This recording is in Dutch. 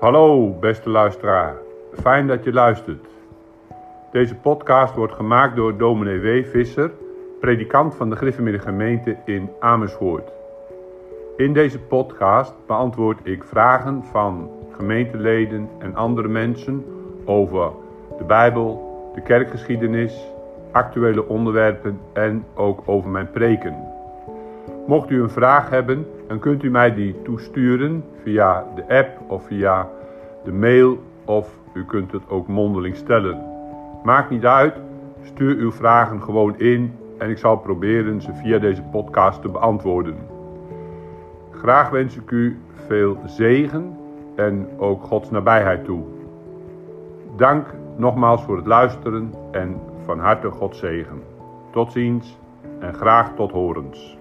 Hallo beste luisteraar, fijn dat je luistert. Deze podcast wordt gemaakt door dominee W. Visser, predikant van de Griffemiddag gemeente in Amersfoort. In deze podcast beantwoord ik vragen van gemeenteleden en andere mensen over de Bijbel, de kerkgeschiedenis, actuele onderwerpen en ook over mijn preken. Mocht u een vraag hebben, dan kunt u mij die toesturen via de app of via de mail of u kunt het ook mondeling stellen. Maakt niet uit, stuur uw vragen gewoon in en ik zal proberen ze via deze podcast te beantwoorden. Graag wens ik u veel zegen en ook Gods nabijheid toe. Dank nogmaals voor het luisteren en van harte God zegen. Tot ziens en graag tot horens.